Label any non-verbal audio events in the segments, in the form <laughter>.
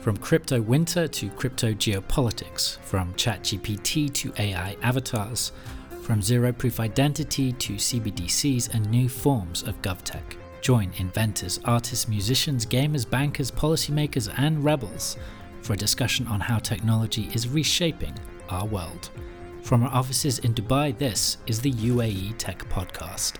From crypto winter to crypto geopolitics, from ChatGPT to AI avatars, from zero proof identity to CBDCs and new forms of GovTech. Join inventors, artists, musicians, gamers, bankers, policymakers, and rebels for a discussion on how technology is reshaping our world. From our offices in Dubai, this is the UAE Tech Podcast.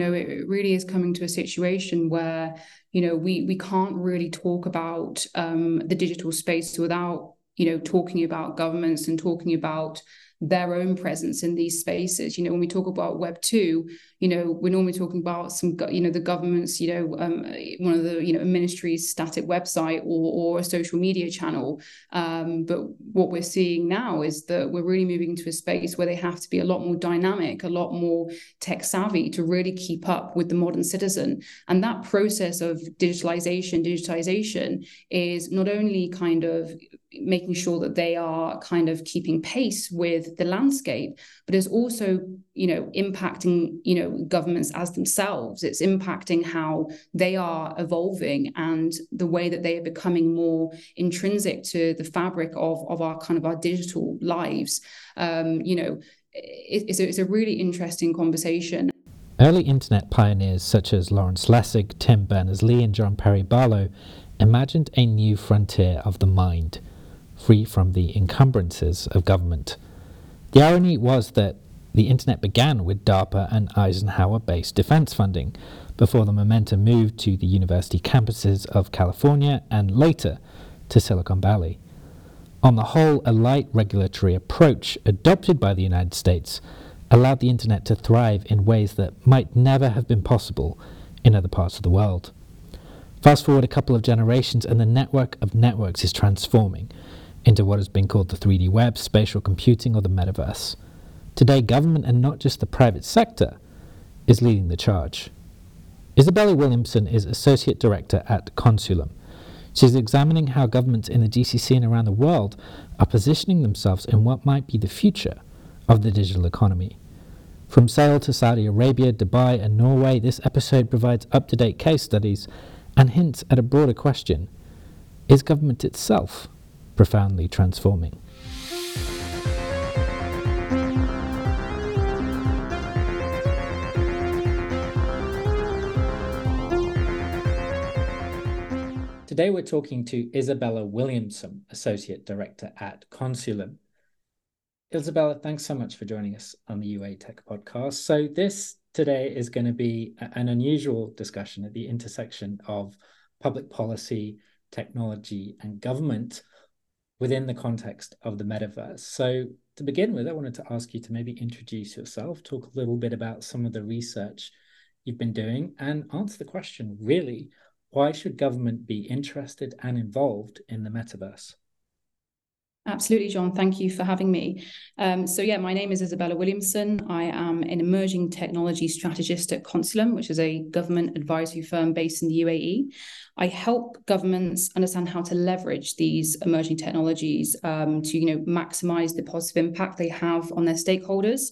Know it really is coming to a situation where you know we we can't really talk about um, the digital space without you know talking about governments and talking about their own presence in these spaces. You know, when we talk about Web two, you know, we're normally talking about some, you know, the government's, you know, um, one of the, you know, ministry's static website or, or a social media channel. Um, but what we're seeing now is that we're really moving into a space where they have to be a lot more dynamic, a lot more tech savvy to really keep up with the modern citizen. And that process of digitalization, digitization is not only kind of making sure that they are kind of keeping pace with the landscape but it's also you know impacting you know governments as themselves. It's impacting how they are evolving and the way that they are becoming more intrinsic to the fabric of of our kind of our digital lives. Um you know it, it's, a, it's a really interesting conversation. Early internet pioneers such as Lawrence Lessig, Tim Berners Lee, and John Perry Barlow imagined a new frontier of the mind free from the encumbrances of government. The irony was that the internet began with DARPA and Eisenhower based defense funding before the momentum moved to the university campuses of California and later to Silicon Valley. On the whole, a light regulatory approach adopted by the United States allowed the internet to thrive in ways that might never have been possible in other parts of the world. Fast forward a couple of generations, and the network of networks is transforming into what has been called the 3D web, spatial computing, or the metaverse. Today, government and not just the private sector is leading the charge. Isabella Williamson is Associate Director at Consulum. She's examining how governments in the GCC and around the world are positioning themselves in what might be the future of the digital economy. From Seoul to Saudi Arabia, Dubai, and Norway, this episode provides up to date case studies and hints at a broader question Is government itself profoundly transforming. Today we're talking to Isabella Williamson, Associate Director at Consulum. Isabella, thanks so much for joining us on the UAE Tech podcast. So this today is going to be an unusual discussion at the intersection of public policy, technology, and government within the context of the metaverse. So, to begin with, I wanted to ask you to maybe introduce yourself, talk a little bit about some of the research you've been doing, and answer the question really why should government be interested and involved in the metaverse? Absolutely, John. Thank you for having me. Um, so, yeah, my name is Isabella Williamson. I am an emerging technology strategist at Consulum, which is a government advisory firm based in the UAE. I help governments understand how to leverage these emerging technologies um, to, you know, maximize the positive impact they have on their stakeholders.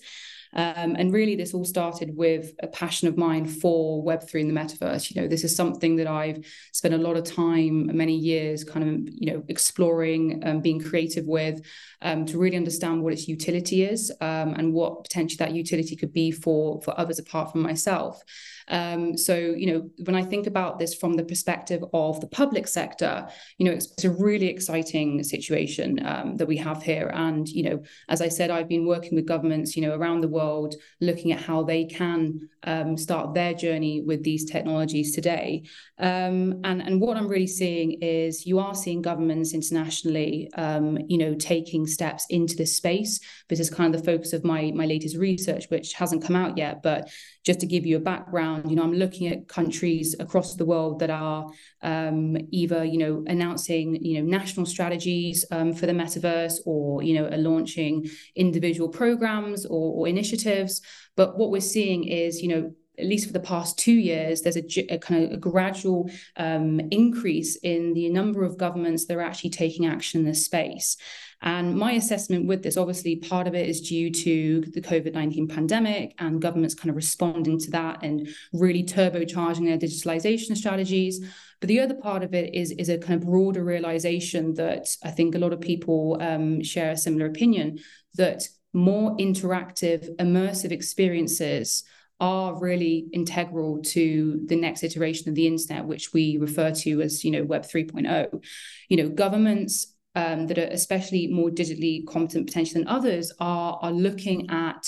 Um, and really, this all started with a passion of mine for Web3 and the metaverse. You know, this is something that I've spent a lot of time, many years, kind of, you know, exploring, um, being creative with, um, to really understand what its utility is um, and what potentially that utility could be for for others apart from myself. Um, so, you know, when I think about this from the perspective of the public sector, you know, it's, it's a really exciting situation um, that we have here. And, you know, as I said, I've been working with governments, you know, around the world, looking at how they can um, start their journey with these technologies today. Um, and, and what I'm really seeing is you are seeing governments internationally, um, you know, taking steps into this space. This is kind of the focus of my, my latest research, which hasn't come out yet. But just to give you a background, you know, I'm looking at countries across the world that are um, either, you know, announcing, you know, national strategies um, for the metaverse or, you know, are launching individual programs or, or initiatives. But what we're seeing is, you know, at least for the past two years, there's a, a kind of a gradual um, increase in the number of governments that are actually taking action in this space. And my assessment with this, obviously, part of it is due to the COVID 19 pandemic and governments kind of responding to that and really turbocharging their digitalization strategies. But the other part of it is, is a kind of broader realization that I think a lot of people um, share a similar opinion that more interactive, immersive experiences are really integral to the next iteration of the internet, which we refer to as, you know, Web 3.0. You know, governments um, that are especially more digitally competent potentially than others are are looking at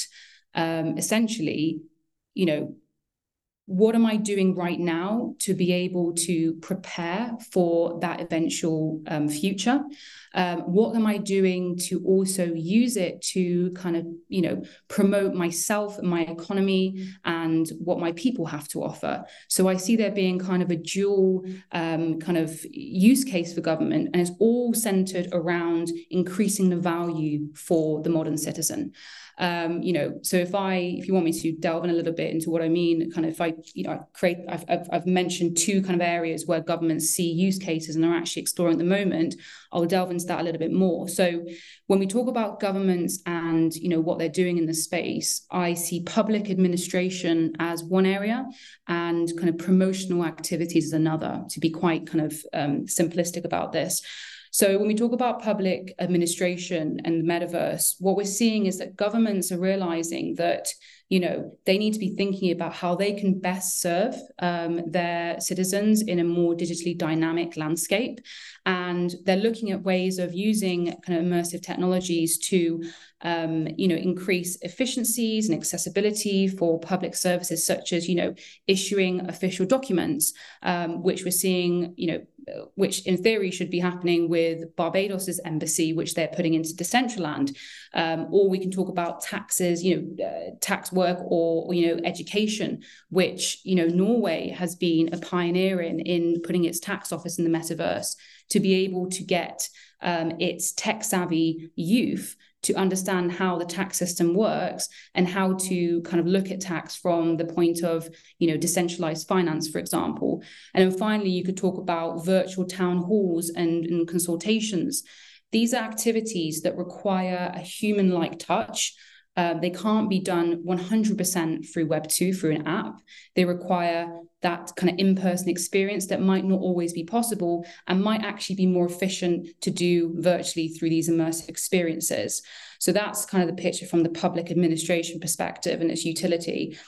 um, essentially, you know, what am I doing right now to be able to prepare for that eventual um, future? Um, what am I doing to also use it to kind of, you know, promote myself my economy and what my people have to offer? So I see there being kind of a dual um, kind of use case for government, and it's all centered around increasing the value for the modern citizen. Um, you know, so if I, if you want me to delve in a little bit into what I mean, kind of if I, you know, I create, I've, I've, mentioned two kind of areas where governments see use cases and are actually exploring at the moment. I'll delve into that a little bit more. So when we talk about governments and you know what they're doing in the space, I see public administration as one area and kind of promotional activities as another. To be quite kind of um, simplistic about this. So when we talk about public administration and the metaverse, what we're seeing is that governments are realizing that you know they need to be thinking about how they can best serve um, their citizens in a more digitally dynamic landscape. And they're looking at ways of using kind of immersive technologies to um, you know increase efficiencies and accessibility for public services such as you know issuing official documents um, which we're seeing you know which in theory should be happening with Barbados's embassy, which they're putting into Decentraland. Um, or we can talk about taxes, you know, uh, tax work or, you know, education, which, you know, Norway has been a pioneer in, in putting its tax office in the metaverse to be able to get um, its tech savvy youth to understand how the tax system works and how to kind of look at tax from the point of you know decentralized finance for example. And then finally you could talk about virtual town halls and, and consultations. These are activities that require a human like touch. Uh, they can't be done 100% through Web2, through an app. They require that kind of in person experience that might not always be possible and might actually be more efficient to do virtually through these immersive experiences. So that's kind of the picture from the public administration perspective and its utility.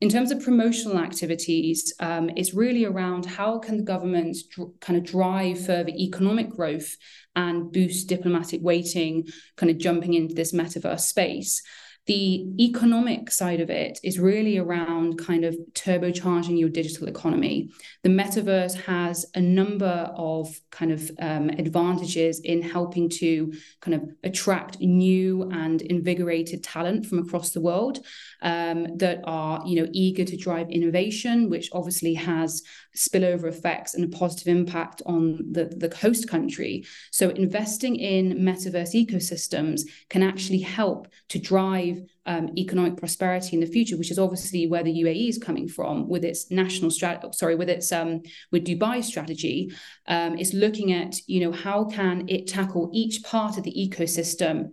In terms of promotional activities, um, it's really around how can the government dr- kind of drive further economic growth and boost diplomatic weighting, kind of jumping into this metaverse space. The economic side of it is really around kind of turbocharging your digital economy. The metaverse has a number of kind of um, advantages in helping to kind of attract new and invigorated talent from across the world um, that are, you know, eager to drive innovation, which obviously has spillover effects and a positive impact on the, the host country. So investing in metaverse ecosystems can actually help to drive um, economic prosperity in the future, which is obviously where the UAE is coming from with its national strategy. Sorry, with its um, with Dubai strategy, um, is looking at you know how can it tackle each part of the ecosystem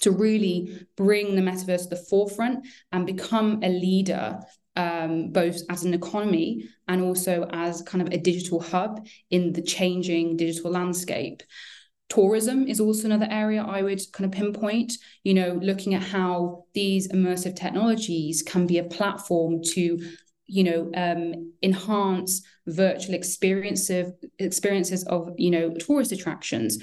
to really bring the metaverse to the forefront and become a leader um, both as an economy and also as kind of a digital hub in the changing digital landscape. Tourism is also another area I would kind of pinpoint, you know, looking at how these immersive technologies can be a platform to you know um, enhance virtual experiences experiences of you know tourist attractions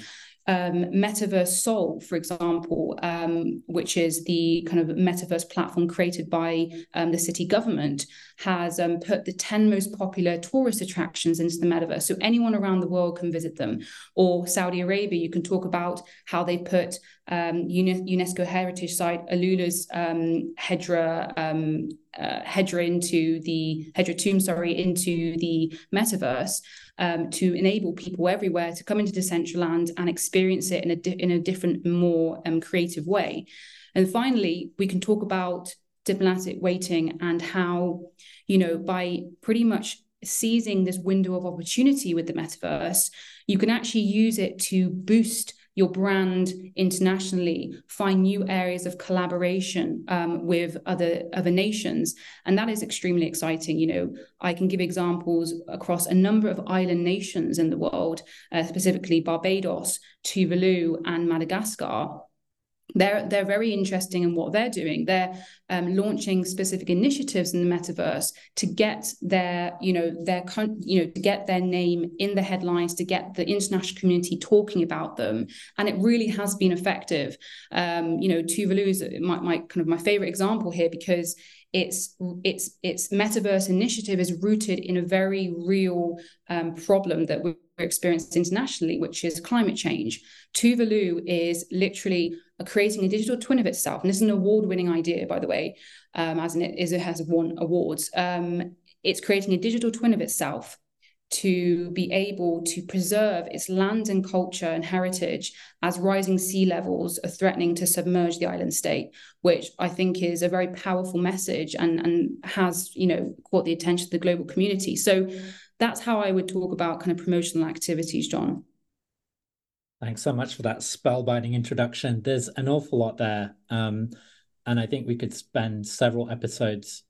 um, Metaverse Seoul, for example, um, which is the kind of metaverse platform created by um, the city government, has um, put the 10 most popular tourist attractions into the metaverse. So anyone around the world can visit them. Or Saudi Arabia, you can talk about how they put um, UNESCO heritage site Alula's um, Hegra um, uh, Hegra into the Hegra tomb, sorry, into the metaverse um, to enable people everywhere to come into Decentraland and experience it in a di- in a different, more um, creative way. And finally, we can talk about diplomatic weighting and how, you know, by pretty much seizing this window of opportunity with the metaverse, you can actually use it to boost your brand internationally, find new areas of collaboration um, with other other nations, and that is extremely exciting. You know, I can give examples across a number of island nations in the world, uh, specifically Barbados, Tuvalu, and Madagascar, they're they're very interesting in what they're doing. They're um, launching specific initiatives in the metaverse to get their you know their you know to get their name in the headlines, to get the international community talking about them, and it really has been effective. Um, you know, Tuvalu is my, my kind of my favorite example here because its its its metaverse initiative is rooted in a very real um, problem that we're experiencing internationally, which is climate change. Tuvalu is literally creating a digital twin of itself, and this is an award-winning idea, by the way, um, as in it is it has won awards. Um, it's creating a digital twin of itself to be able to preserve its land and culture and heritage as rising sea levels are threatening to submerge the island state, which I think is a very powerful message and, and has, you know, caught the attention of the global community. So that's how I would talk about kind of promotional activities, John. Thanks so much for that spellbinding introduction. There's an awful lot there. Um, and I think we could spend several episodes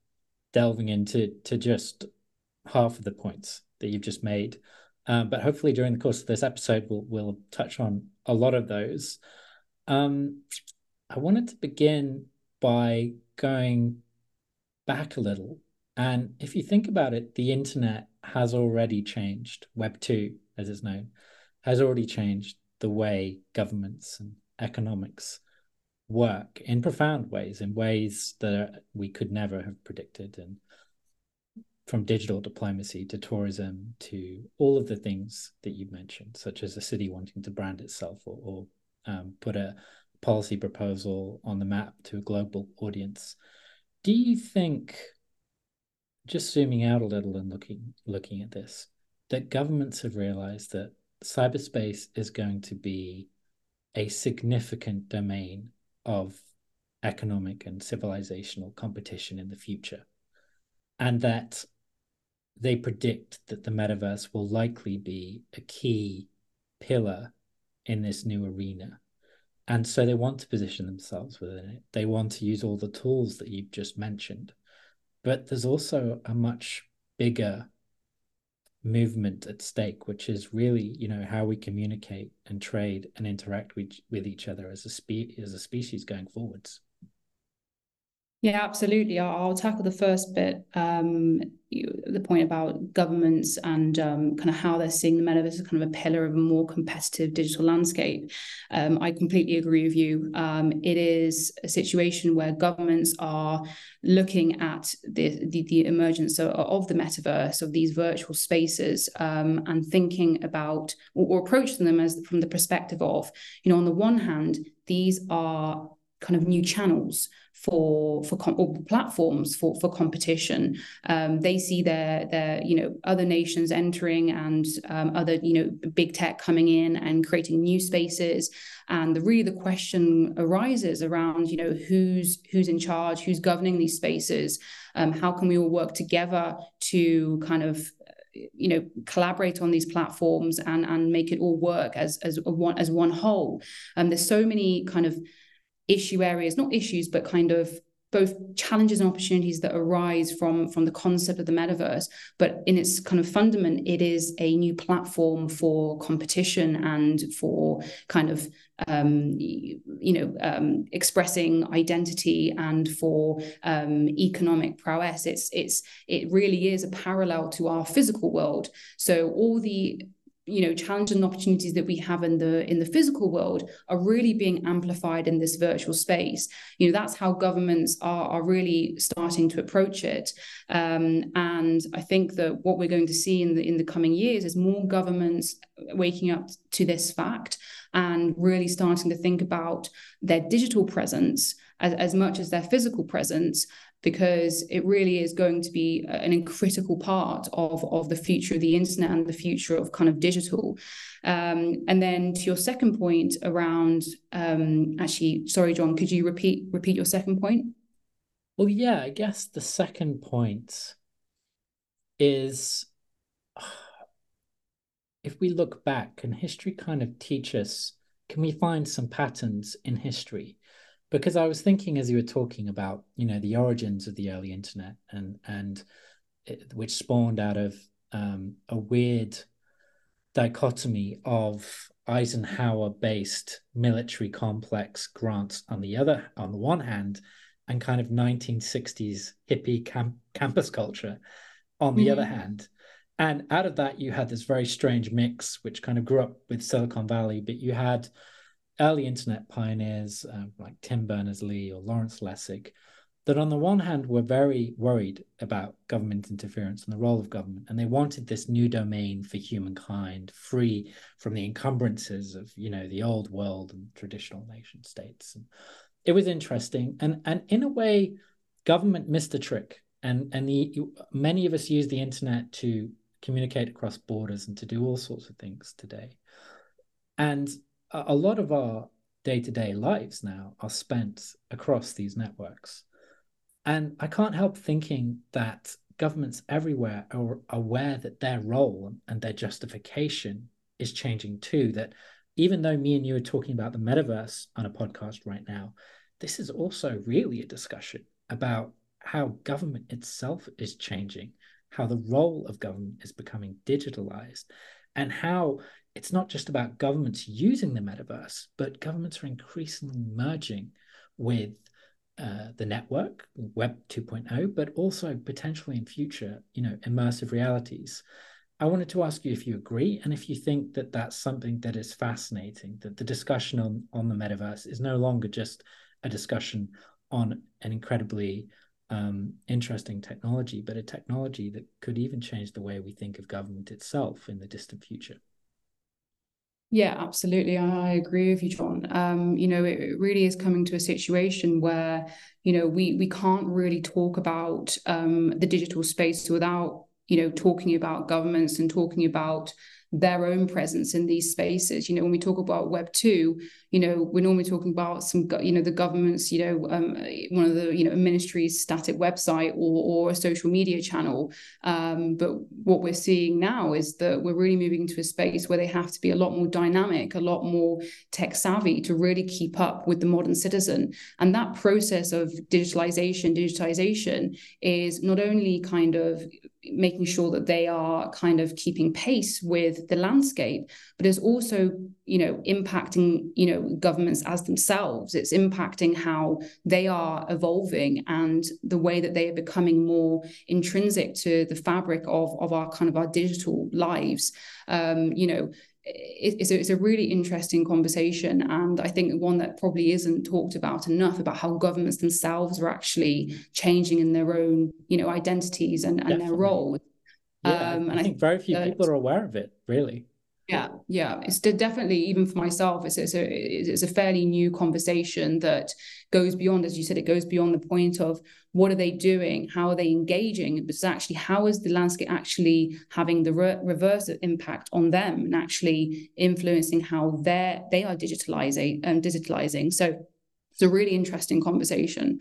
delving into to just half of the points that you've just made. Um, but hopefully during the course of this episode, we'll we'll touch on a lot of those. Um, I wanted to begin by going back a little. And if you think about it, the internet has already changed. Web 2, as it's known, has already changed the way governments and economics work in profound ways, in ways that we could never have predicted. And from digital diplomacy to tourism to all of the things that you've mentioned, such as a city wanting to brand itself or, or um, put a policy proposal on the map to a global audience. Do you think, just zooming out a little and looking looking at this, that governments have realized that cyberspace is going to be a significant domain of economic and civilizational competition in the future, and that they predict that the metaverse will likely be a key pillar in this new arena. And so they want to position themselves within it. They want to use all the tools that you've just mentioned. But there's also a much bigger movement at stake, which is really, you know, how we communicate and trade and interact with, with each other as a spe- as a species going forwards. Yeah, absolutely. I'll, I'll tackle the first bit, um, you, the point about governments and um, kind of how they're seeing the metaverse as kind of a pillar of a more competitive digital landscape. Um, I completely agree with you. Um, it is a situation where governments are looking at the the, the emergence of, of, the metaverse, of these virtual spaces, um, and thinking about or, or approaching them as from the perspective of, you know, on the one hand, these are kind of new channels for for com- or platforms for for competition. Um, they see their their you know other nations entering and um, other you know big tech coming in and creating new spaces. And the really the question arises around you know who's who's in charge, who's governing these spaces. Um, how can we all work together to kind of you know collaborate on these platforms and and make it all work as as one as one whole and there's so many kind of issue areas, not issues, but kind of both challenges and opportunities that arise from from the concept of the metaverse. But in its kind of fundament it is a new platform for competition and for kind of um, you know um, expressing identity and for um, economic prowess. It's it's it really is a parallel to our physical world. So all the you know challenges and opportunities that we have in the in the physical world are really being amplified in this virtual space. You know that's how governments are are really starting to approach it. Um, and i think that what we're going to see in the in the coming years is more governments waking up to this fact and really starting to think about their digital presence as, as much as their physical presence because it really is going to be an critical part of, of the future of the internet and the future of kind of digital. Um, and then to your second point around, um, actually, sorry, John, could you repeat repeat your second point? Well, yeah, I guess the second point is <sighs> if we look back and history kind of teach us, can we find some patterns in history? Because I was thinking as you were talking about, you know, the origins of the early internet and and it, which spawned out of um, a weird dichotomy of Eisenhower-based military complex grants on the other, on the one hand, and kind of 1960s hippie camp, campus culture on the mm-hmm. other hand. And out of that, you had this very strange mix, which kind of grew up with Silicon Valley, but you had early internet pioneers uh, like Tim Berners-Lee or Lawrence Lessig, that on the one hand were very worried about government interference and the role of government, and they wanted this new domain for humankind, free from the encumbrances of you know the old world and traditional nation states. And it was interesting, and and in a way, government missed the trick, and and the many of us use the internet to communicate across borders and to do all sorts of things today, and a, lot of our day to day lives now are spent across these networks and I can't help thinking that governments everywhere are aware that their role and their justification is changing too. That even though me and you are talking about the metaverse on a podcast right now, this is also really a discussion about how government itself is changing, how the role of government is becoming digitalized, and how it's not just about governments using the metaverse, but governments are increasingly merging with uh, the network, Web 2.0, but also potentially in future, you know, immersive realities. I wanted to ask you if you agree and if you think that that's something that is fascinating, that the discussion on, on the metaverse is no longer just a discussion on an incredibly um, interesting technology, but a technology that could even change the way we think of government itself in the distant future. Yeah, absolutely. I agree with you, John. Um, you know, it really is coming to a situation where, you know, we we can't really talk about um, the digital space without, you know, talking about governments and talking about their own presence in these spaces. You know, when we talk about Web two, you know, we're normally talking about some, you know, the government's, you know, um, one of the, you know, ministry's static website or, or a social media channel. Um, but what we're seeing now is that we're really moving into a space where they have to be a lot more dynamic, a lot more tech savvy to really keep up with the modern citizen. And that process of digitalization, digitization is not only kind of making sure that they are kind of keeping pace with the landscape, but is also, you know, impacting, you know, governments as themselves. It's impacting how they are evolving and the way that they are becoming more intrinsic to the fabric of, of our kind of our digital lives. Um, you know, it's a, it's a really interesting conversation and i think one that probably isn't talked about enough about how governments themselves are actually changing in their own you know identities and, and their roles yeah, um, and I, I think very few people are aware of it really yeah. Yeah. It's definitely even for myself it's, it's a it's a fairly new conversation that goes beyond as you said it goes beyond the point of what are they doing? How are they engaging? But it's actually how is the landscape actually having the re- reverse impact on them and actually influencing how they're they are digitalizing and um, digitalizing? So it's a really interesting conversation.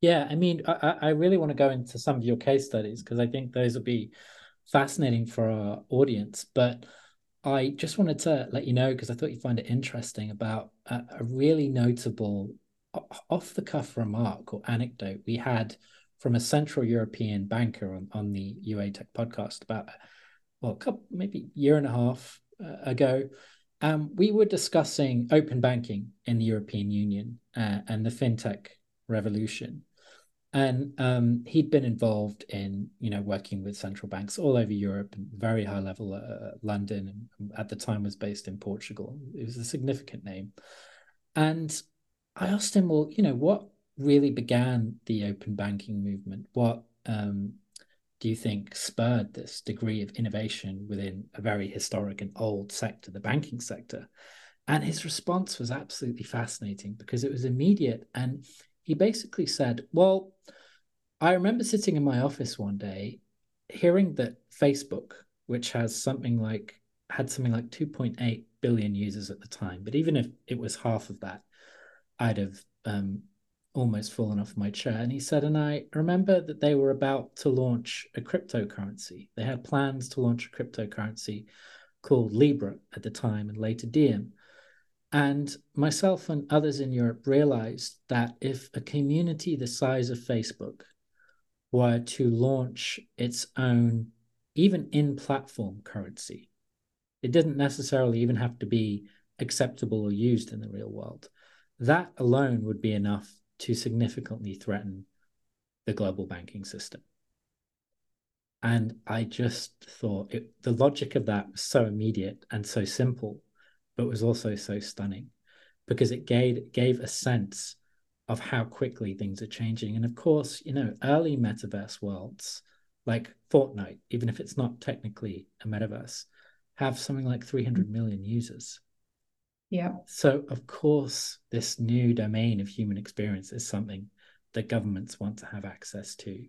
Yeah. I mean i, I really want to go into some of your case studies because i think those will be fascinating for our audience but I just wanted to let you know because I thought you'd find it interesting about a, a really notable off the cuff remark or anecdote we had from a Central European banker on, on the UAE Tech podcast about, well, a couple, maybe year and a half uh, ago. Um, we were discussing open banking in the European Union uh, and the fintech revolution and um, he'd been involved in you know working with central banks all over Europe, very high level, uh, London, at the time was based in Portugal. It was a significant name, and I asked him, well, you know, what really began the open banking movement? What um, do you think spurred this degree of innovation within a very historic and old sector, the banking sector? And his response was absolutely fascinating because it was immediate and he basically said, Well, I remember sitting in my office one day hearing that Facebook, which has something like had something like 2.8 billion users at the time, but even if it was half of that, I'd have um, almost fallen off my chair. And he said, and I remember that they were about to launch a cryptocurrency. They had plans to launch a cryptocurrency called Libra at the time and later Diem. And myself and others in Europe realized that if a community the size of Facebook were to launch its own, even in platform currency, it didn't necessarily even have to be acceptable or used in the real world. That alone would be enough to significantly threaten the global banking system. And I just thought it, the logic of that was so immediate and so simple, but was also so stunning because it gave gave a sense of how quickly things are changing. And of course, you know, early metaverse worlds like Fortnite, even if it's not technically a metaverse, have something like 300 million users. Yeah. So, of course, this new domain of human experience is something that governments want to have access to.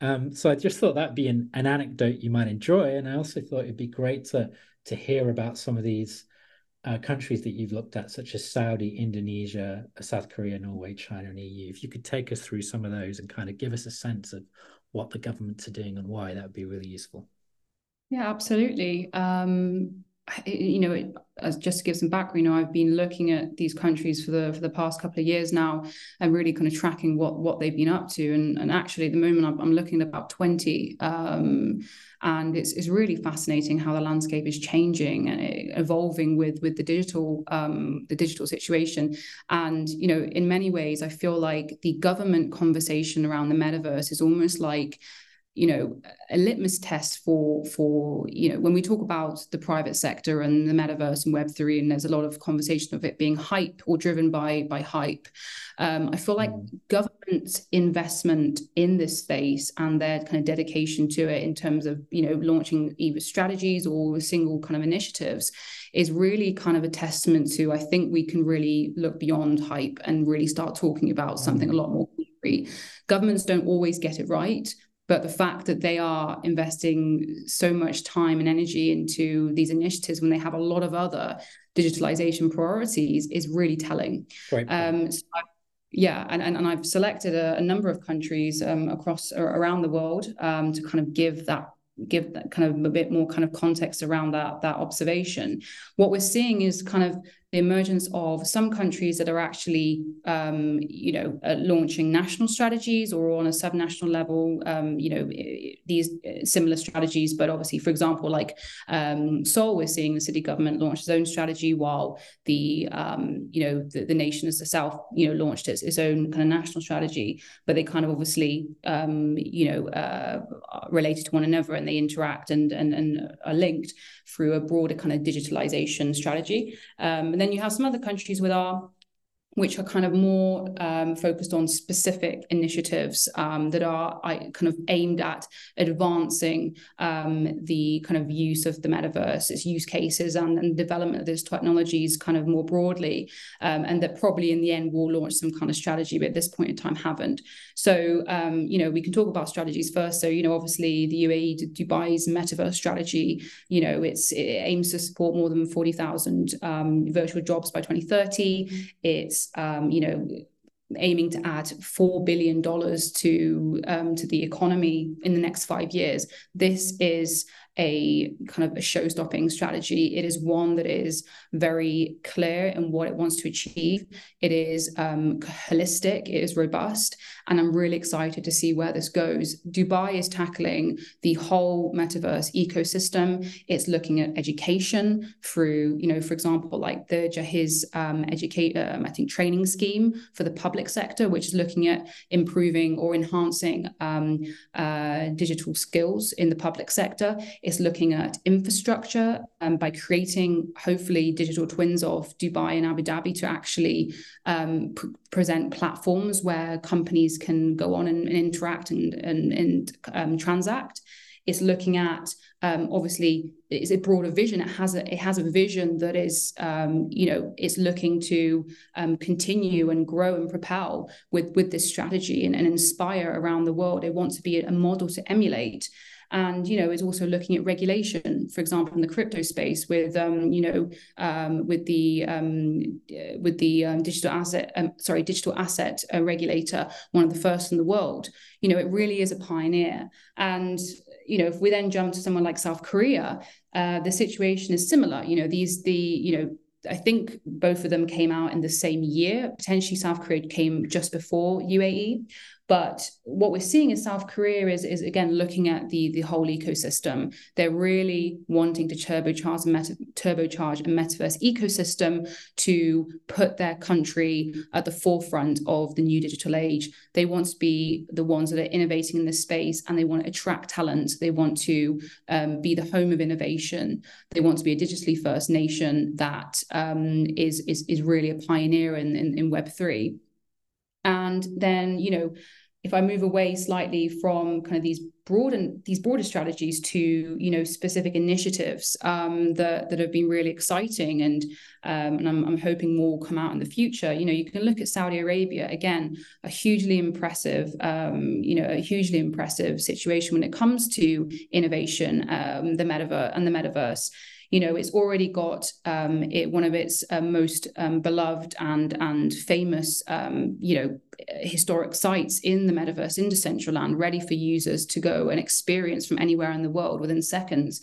Um, so I just thought that'd be an, an anecdote you might enjoy. And I also thought it'd be great to, to hear about some of these uh, countries that you've looked at, such as Saudi, Indonesia, South Korea, Norway, China, and EU. If you could take us through some of those and kind of give us a sense of what the governments are doing and why, that would be really useful. Yeah, absolutely. Um, you know, as just to give some background, you know, I've been looking at these countries for the for the past couple of years now, and really kind of tracking what what they've been up to. And and actually, at the moment, I'm, I'm looking at about twenty, um, and it's it's really fascinating how the landscape is changing and evolving with with the digital um, the digital situation. And you know, in many ways, I feel like the government conversation around the metaverse is almost like you know a litmus test for for you know when we talk about the private sector and the metaverse and web 3 and there's a lot of conversation of it being hype or driven by by hype um, i feel like mm. government investment in this space and their kind of dedication to it in terms of you know launching either strategies or single kind of initiatives is really kind of a testament to i think we can really look beyond hype and really start talking about something a mm. lot more concrete. governments don't always get it right but the fact that they are investing so much time and energy into these initiatives when they have a lot of other digitalization priorities is really telling. Right. Um, so I, yeah, and, and, and I've selected a, a number of countries um, across around the world um, to kind of give that give that kind of a bit more kind of context around that that observation. What we're seeing is kind of the emergence of some countries that are actually, um, you know, uh, launching national strategies or on a subnational level, um, you know, these uh, similar strategies. But obviously, for example, like um, Seoul, we're seeing the city government launch its own strategy, while the, um, you know, the, the nation as the South, you know, launched its, its own kind of national strategy. But they kind of obviously, um, you know, uh, related to one another and they interact and and and are linked through a broader kind of digitalization strategy. Um, and then you have some other countries with our which are kind of more um, focused on specific initiatives um, that are kind of aimed at advancing um, the kind of use of the metaverse, its use cases, and, and development of those technologies kind of more broadly, um, and that probably in the end will launch some kind of strategy, but at this point in time haven't. So, um, you know, we can talk about strategies first. So, you know, obviously the UAE, Dubai's metaverse strategy, you know, it's it aims to support more than 40,000 um, virtual jobs by 2030. It's um, you know, aiming to add four billion dollars to um, to the economy in the next five years. This is a kind of a show-stopping strategy. It is one that is very clear in what it wants to achieve. It is um, holistic. It is robust, and I'm really excited to see where this goes. Dubai is tackling the whole metaverse ecosystem. It's looking at education through, you know, for example, like the Jahiz um, educate, um, I think, training scheme for the public sector, which is looking at improving or enhancing um, uh, digital skills in the public sector. It's looking at infrastructure um, by creating, hopefully, digital twins of Dubai and Abu Dhabi to actually um, pr- present platforms where companies can go on and, and interact and, and, and um, transact. It's looking at um, obviously it's a broader vision. It has a it has a vision that is um, you know it's looking to um, continue and grow and propel with with this strategy and, and inspire around the world. It wants to be a model to emulate. And you know is also looking at regulation for example in the crypto space with um, you know um, with the um, with the um, digital asset um, sorry digital asset uh, regulator one of the first in the world you know it really is a pioneer and you know if we then jump to someone like south korea uh, the situation is similar you know these the you know I think both of them came out in the same year. Potentially, South Korea came just before UAE. But what we're seeing in South Korea is, is again looking at the, the whole ecosystem. They're really wanting to turbocharge, meta, turbocharge a metaverse ecosystem to put their country at the forefront of the new digital age. They want to be the ones that are innovating in this space and they want to attract talent. They want to um, be the home of innovation. They want to be a digitally first nation that um, is is, is really a pioneer in, in, in Web3. And then, you know, if I move away slightly from kind of these broader these broader strategies to you know specific initiatives um, that that have been really exciting and um, and I'm, I'm hoping more will come out in the future. You know, you can look at Saudi Arabia again, a hugely impressive um, you know a hugely impressive situation when it comes to innovation, um, the metaverse and the metaverse you know it's already got um, it one of its uh, most um, beloved and and famous um, you know historic sites in the metaverse in Decentraland ready for users to go and experience from anywhere in the world within seconds.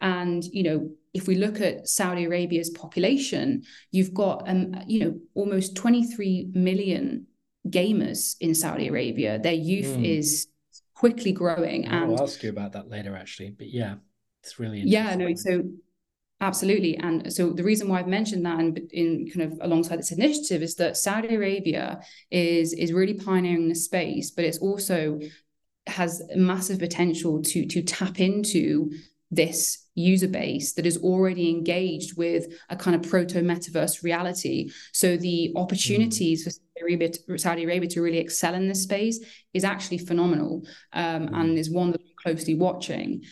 And you know if we look at Saudi Arabia's population you've got um you know almost 23 million gamers in Saudi Arabia. Their youth mm. is quickly growing and I'll ask you about that later actually but yeah it's really yeah no so Absolutely. And so the reason why I've mentioned that in, in kind of alongside this initiative is that Saudi Arabia is is really pioneering the space, but it's also has massive potential to to tap into this user base that is already engaged with a kind of proto metaverse reality. So the opportunities mm. for Saudi Arabia, Saudi Arabia, to really excel in this space is actually phenomenal um, mm. and is one that I'm closely watching.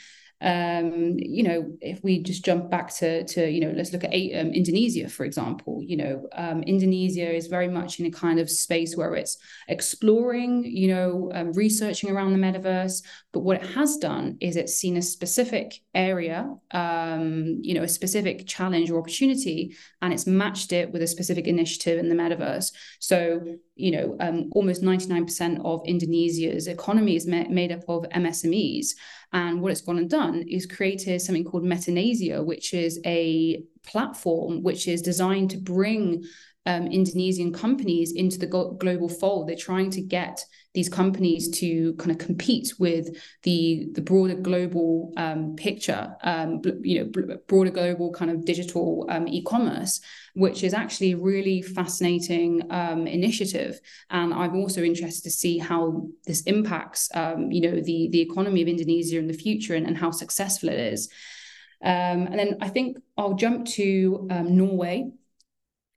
Um, you know, if we just jump back to, to you know, let's look at um, Indonesia, for example. You know, um, Indonesia is very much in a kind of space where it's exploring, you know, um, researching around the metaverse. But what it has done is it's seen a specific area, um, you know, a specific challenge or opportunity, and it's matched it with a specific initiative in the metaverse. So you know, um, almost 99% of Indonesia's economy is ma- made up of MSMEs. And what it's gone and done is created something called Metanesia, which is a platform which is designed to bring um, Indonesian companies into the global fold. They're trying to get these companies to kind of compete with the the broader global um, picture, um, you know, broader global kind of digital um, e-commerce, which is actually a really fascinating um, initiative. And I'm also interested to see how this impacts, um, you know, the the economy of Indonesia in the future and, and how successful it is. Um, and then I think I'll jump to Norway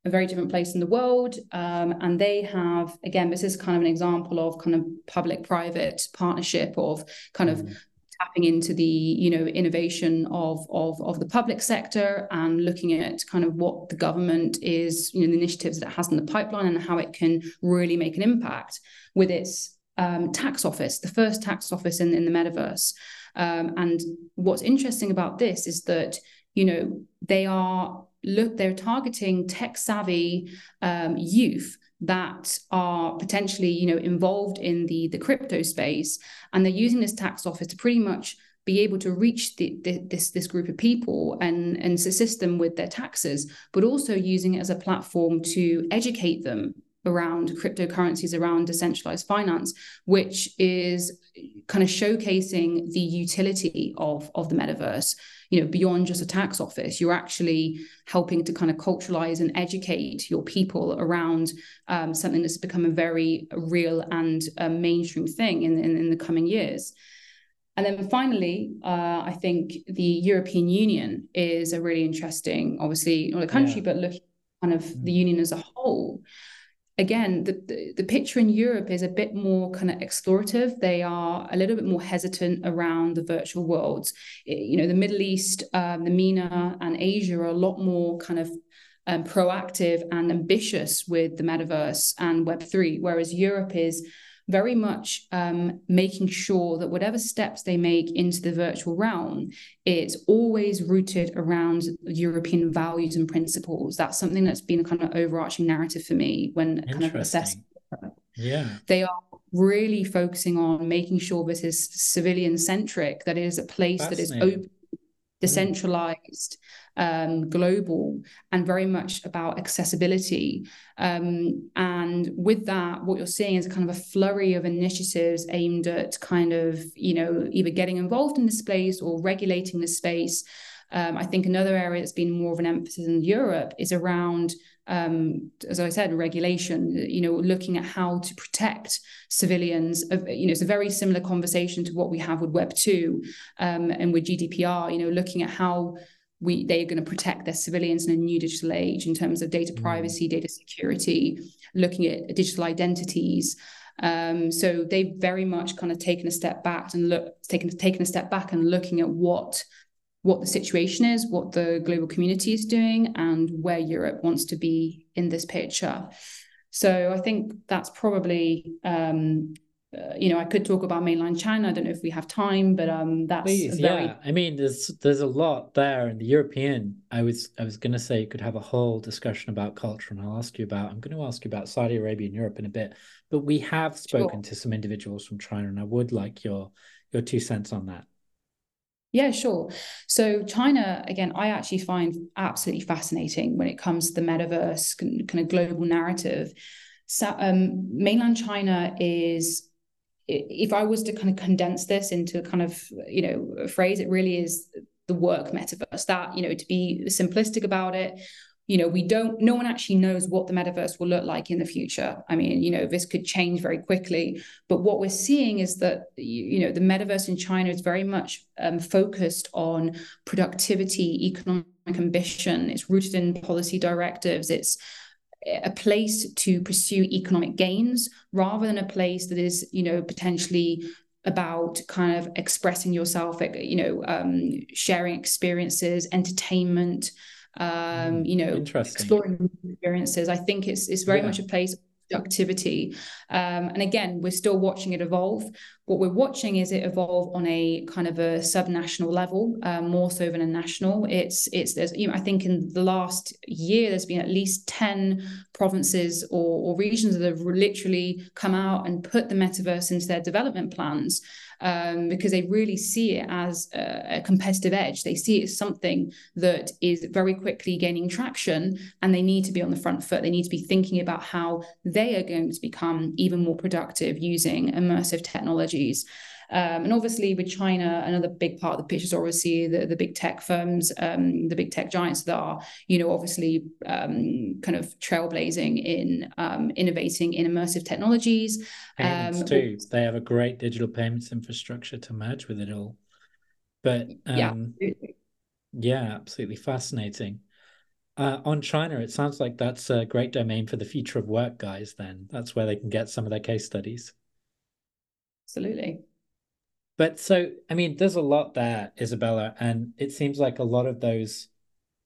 a very different place in the world. Um, and they have, again, this is kind of an example of kind of public-private partnership of kind of mm. tapping into the, you know, innovation of, of, of the public sector and looking at kind of what the government is, you know, the initiatives that it has in the pipeline and how it can really make an impact with its um, tax office, the first tax office in, in the metaverse. Um, and what's interesting about this is that, you know, they are look they're targeting tech savvy um, youth that are potentially you know involved in the the crypto space. And they're using this tax office to pretty much be able to reach the, the, this this group of people and and assist them with their taxes but also using it as a platform to educate them around cryptocurrencies around decentralized finance which is kind of showcasing the utility of of the metaverse you know beyond just a tax office you're actually helping to kind of culturalize and educate your people around um, something that's become a very real and uh, mainstream thing in, in, in the coming years and then finally, uh, I think the European Union is a really interesting, obviously not a country, yeah. but looking kind of the mm. union as a whole again, the, the, the, picture in Europe is a bit more kind of explorative. They are a little bit more hesitant around the virtual worlds. You know, the Middle East, um, the MENA, and Asia are a lot more kind of um, proactive and ambitious with the metaverse and Web3, whereas Europe is very much um, making sure that whatever steps they make into the virtual realm, it's always rooted around European values and principles. That's something that's been a kind of overarching narrative for me when kind of assessing. Yeah. They are really focusing on making sure this is civilian centric, that it is a place that is open, decentralized, um, global, and very much about accessibility. Um, and with that, what you're seeing is a kind of a flurry of initiatives aimed at kind of, you know, either getting involved in the space or regulating the space. Um, I think another area that's been more of an emphasis in Europe is around, um, as I said, regulation. You know, looking at how to protect civilians. You know, it's a very similar conversation to what we have with Web two um, and with GDPR. You know, looking at how we they are going to protect their civilians in a new digital age in terms of data mm. privacy, data security, looking at digital identities. Um, so they've very much kind of taken a step back and look taken taken a step back and looking at what what the situation is, what the global community is doing, and where Europe wants to be in this picture. So I think that's probably um, you know, I could talk about mainland China. I don't know if we have time, but um, that's Please, very... yeah. I mean, there's there's a lot there. In the European, I was I was going to say you could have a whole discussion about culture, and I'll ask you about. I'm going to ask you about Saudi Arabia and Europe in a bit. But we have spoken sure. to some individuals from China, and I would like your your two cents on that. Yeah, sure. So China, again, I actually find absolutely fascinating when it comes to the metaverse kind of global narrative. So, um, mainland China is if I was to kind of condense this into a kind of you know a phrase, it really is the work metaverse. That you know to be simplistic about it, you know we don't no one actually knows what the metaverse will look like in the future i mean you know this could change very quickly but what we're seeing is that you know the metaverse in china is very much um, focused on productivity economic ambition it's rooted in policy directives it's a place to pursue economic gains rather than a place that is you know potentially about kind of expressing yourself you know um, sharing experiences entertainment um, mm, you know exploring experiences i think it's it's very yeah. much a place of productivity. Um, and again, we're still watching it evolve. What we're watching is it evolve on a kind of a subnational level, uh, more so than a national. It's it's there's you know I think in the last year there's been at least ten provinces or, or regions that have literally come out and put the metaverse into their development plans um, because they really see it as a, a, competitive edge. They see it as something that is very quickly gaining traction and they need to be on the front foot. They need to be thinking about how they are going to become even more productive using immersive Um, and obviously, with China, another big part of the picture is obviously the, the big tech firms, um, the big tech giants that are, you know, obviously um, kind of trailblazing in um, innovating in immersive technologies. Payments um, too. They have a great digital payments infrastructure to merge with it all. But yeah, um, yeah, absolutely fascinating. Uh, on China, it sounds like that's a great domain for the future of work guys. Then that's where they can get some of their case studies. Absolutely. But so, I mean, there's a lot there, Isabella, and it seems like a lot of those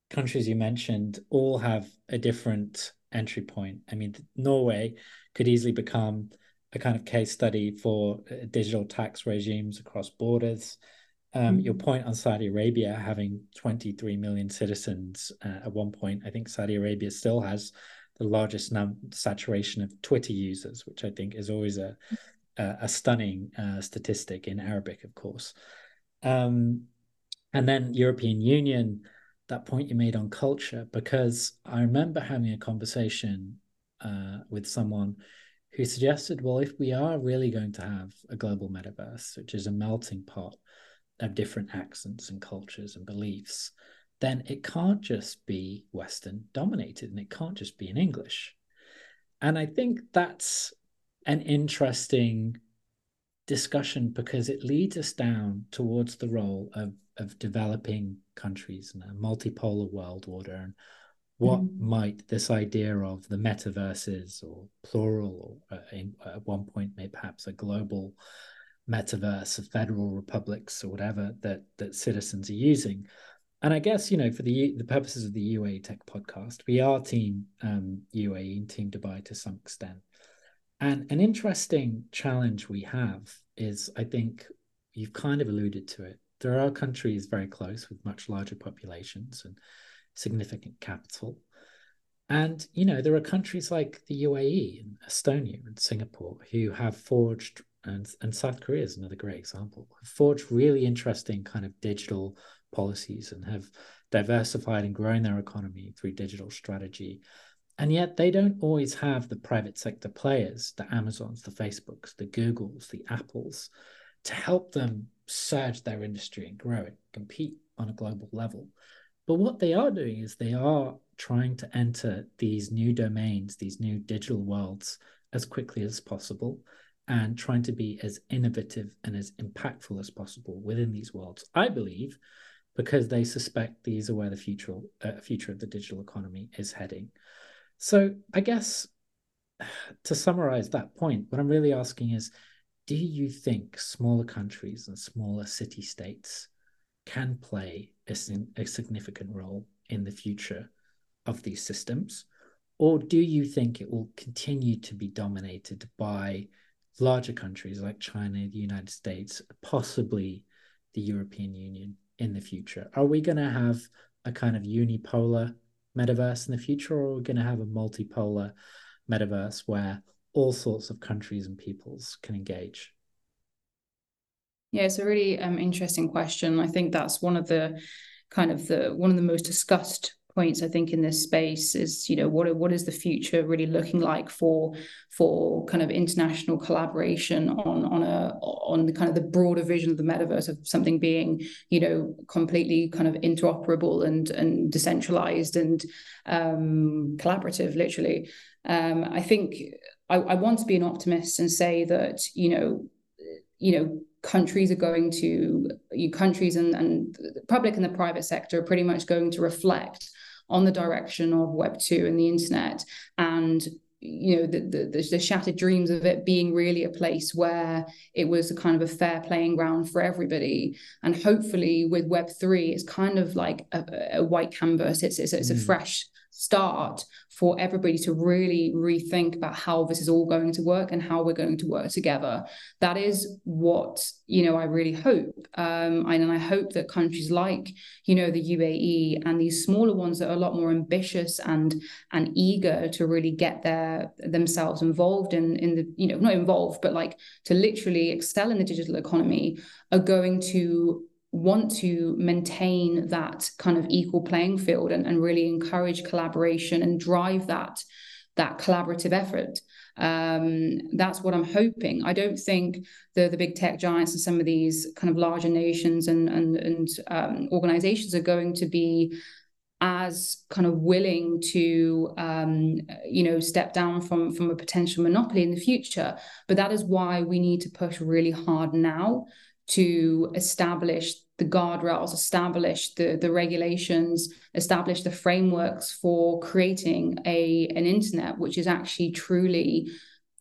countries you mentioned all have a different entry point. I mean, Norway could easily become a kind of case study for uh, digital tax regimes across borders. Um, mm-hmm. Your point on Saudi Arabia having 23 million citizens uh, at one point, I think Saudi Arabia still has the largest num- saturation of Twitter users, which I think is always a a, stunning uh, statistic in Arabic, of course. Um, and then European Union, that point you made on culture, because I remember having a conversation uh, with someone who suggested, well, if we are really going to have a global metaverse, which is a melting pot of different accents and cultures and beliefs, then it can't just be Western dominated and it can't just be in English. And I think that's an interesting discussion because it leads us down towards the role of of developing countries and a multipolar world order and what mm-hmm. might this idea of the metaverses or plural or uh, in, at one point maybe perhaps a global metaverse of federal republics or whatever that that citizens are using and i guess you know for the the purposes of the uae tech podcast we are team um, uae and team dubai to some extent And an interesting challenge we have is, I think you've kind of alluded to it. There are countries very close with much larger populations and significant capital. And, you know, there are countries like the UAE and Estonia and Singapore who have forged, and, and South Korea is another great example, have forged really interesting kind of digital policies and have diversified and grown their economy through digital strategy. And yet they don't always have the private sector players, the Amazons, the Facebooks, the Googles, the Apples, to help them surge their industry and grow it, compete on a global level. But what they are doing is they are trying to enter these new domains, these new digital worlds as quickly as possible and trying to be as innovative and as impactful as possible within these worlds. I believe because they suspect these are where the future uh, future of the digital economy is heading. So I guess <sighs> to summarize that point, what I'm really asking is, do you think smaller countries and smaller city states can play a, a significant role in the future of these systems? Or do you think it will continue to be dominated by larger countries like China, the United States, possibly the European Union in the future? Are we going to have a kind of unipolar metaverse in the future, or are we going to have a multipolar metaverse where all sorts of countries and peoples can engage? Yeah, it's a really um, interesting question. I think that's one of the kind of the one of the most discussed points I think in this space is you know what what is the future really looking like for for kind of international collaboration on on a on the kind of the broader vision of the metaverse of something being you know completely kind of interoperable and and decentralized and um, collaborative literally. Um, I think I, I want to be an optimist and say that you know you know countries are going to you countries and, and the public and the private sector are pretty much going to reflect on the direction of web 2 and the internet and you know the, the, the shattered dreams of it being really a place where it was a kind of a fair playing ground for everybody and hopefully with web 3 it's kind of like a, a white canvas it's it's, it's mm. a fresh start for everybody to really rethink about how this is all going to work and how we're going to work together. That is what you know I really hope, um, and I hope that countries like you know the UAE and these smaller ones that are a lot more ambitious and and eager to really get their themselves involved in in the you know not involved but like to literally excel in the digital economy are going to want to maintain that kind of equal playing field and, and really encourage collaboration and drive that that collaborative effort. Um, that's what I'm hoping. I don't think the the big tech giants and some of these kind of larger nations and and and um, organizations are going to be as kind of willing to um, you know step down from from a potential monopoly in the future. But that is why we need to push really hard now to establish the guardrails, establish the, the regulations, establish the frameworks for creating a an internet which is actually truly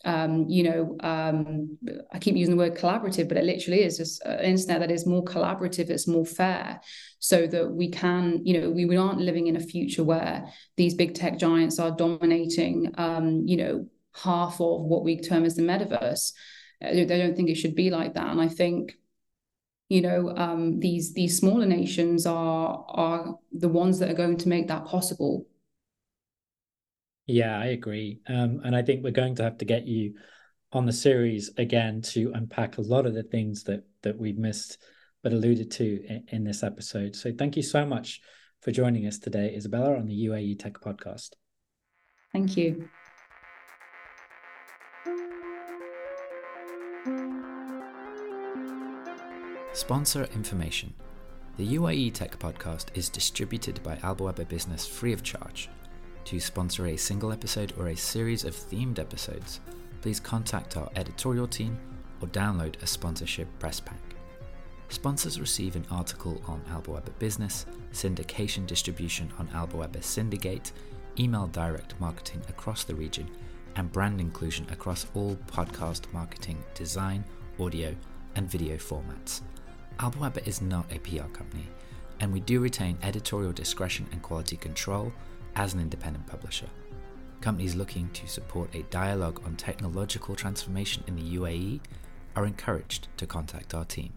um, you know, um, I keep using the word collaborative, but it literally is just an internet that is more collaborative, it's more fair, so that we can, you know, we, aren't living in a future where these big tech giants are dominating, um, you know, half of what we term as the metaverse. I don't think it should be like that. And I think you know um, these these smaller nations are are the ones that are going to make that possible. Yeah i agree. Um, and i think we're going to have to get you on the series again to unpack a lot of the things that that we've missed but alluded to in, in this episode. So thank you so much for joining us today isabella on the uae tech podcast. Thank you Sponsor information. The UAE Tech Podcast is distributed by Albawaba Business free of charge. To sponsor a single episode or a series of themed episodes, please contact our editorial team or download a sponsorship press pack. Sponsors receive an article on Albawaba Business, syndication distribution on Albawaba Syndicate, email direct marketing across the region, and brand inclusion across all podcast marketing, design, audio, and video formats. Albawaba is not a PR company, and we do retain editorial discretion and quality control as an independent publisher. Companies looking to support a dialogue on technological transformation in the UAE are encouraged to contact our team.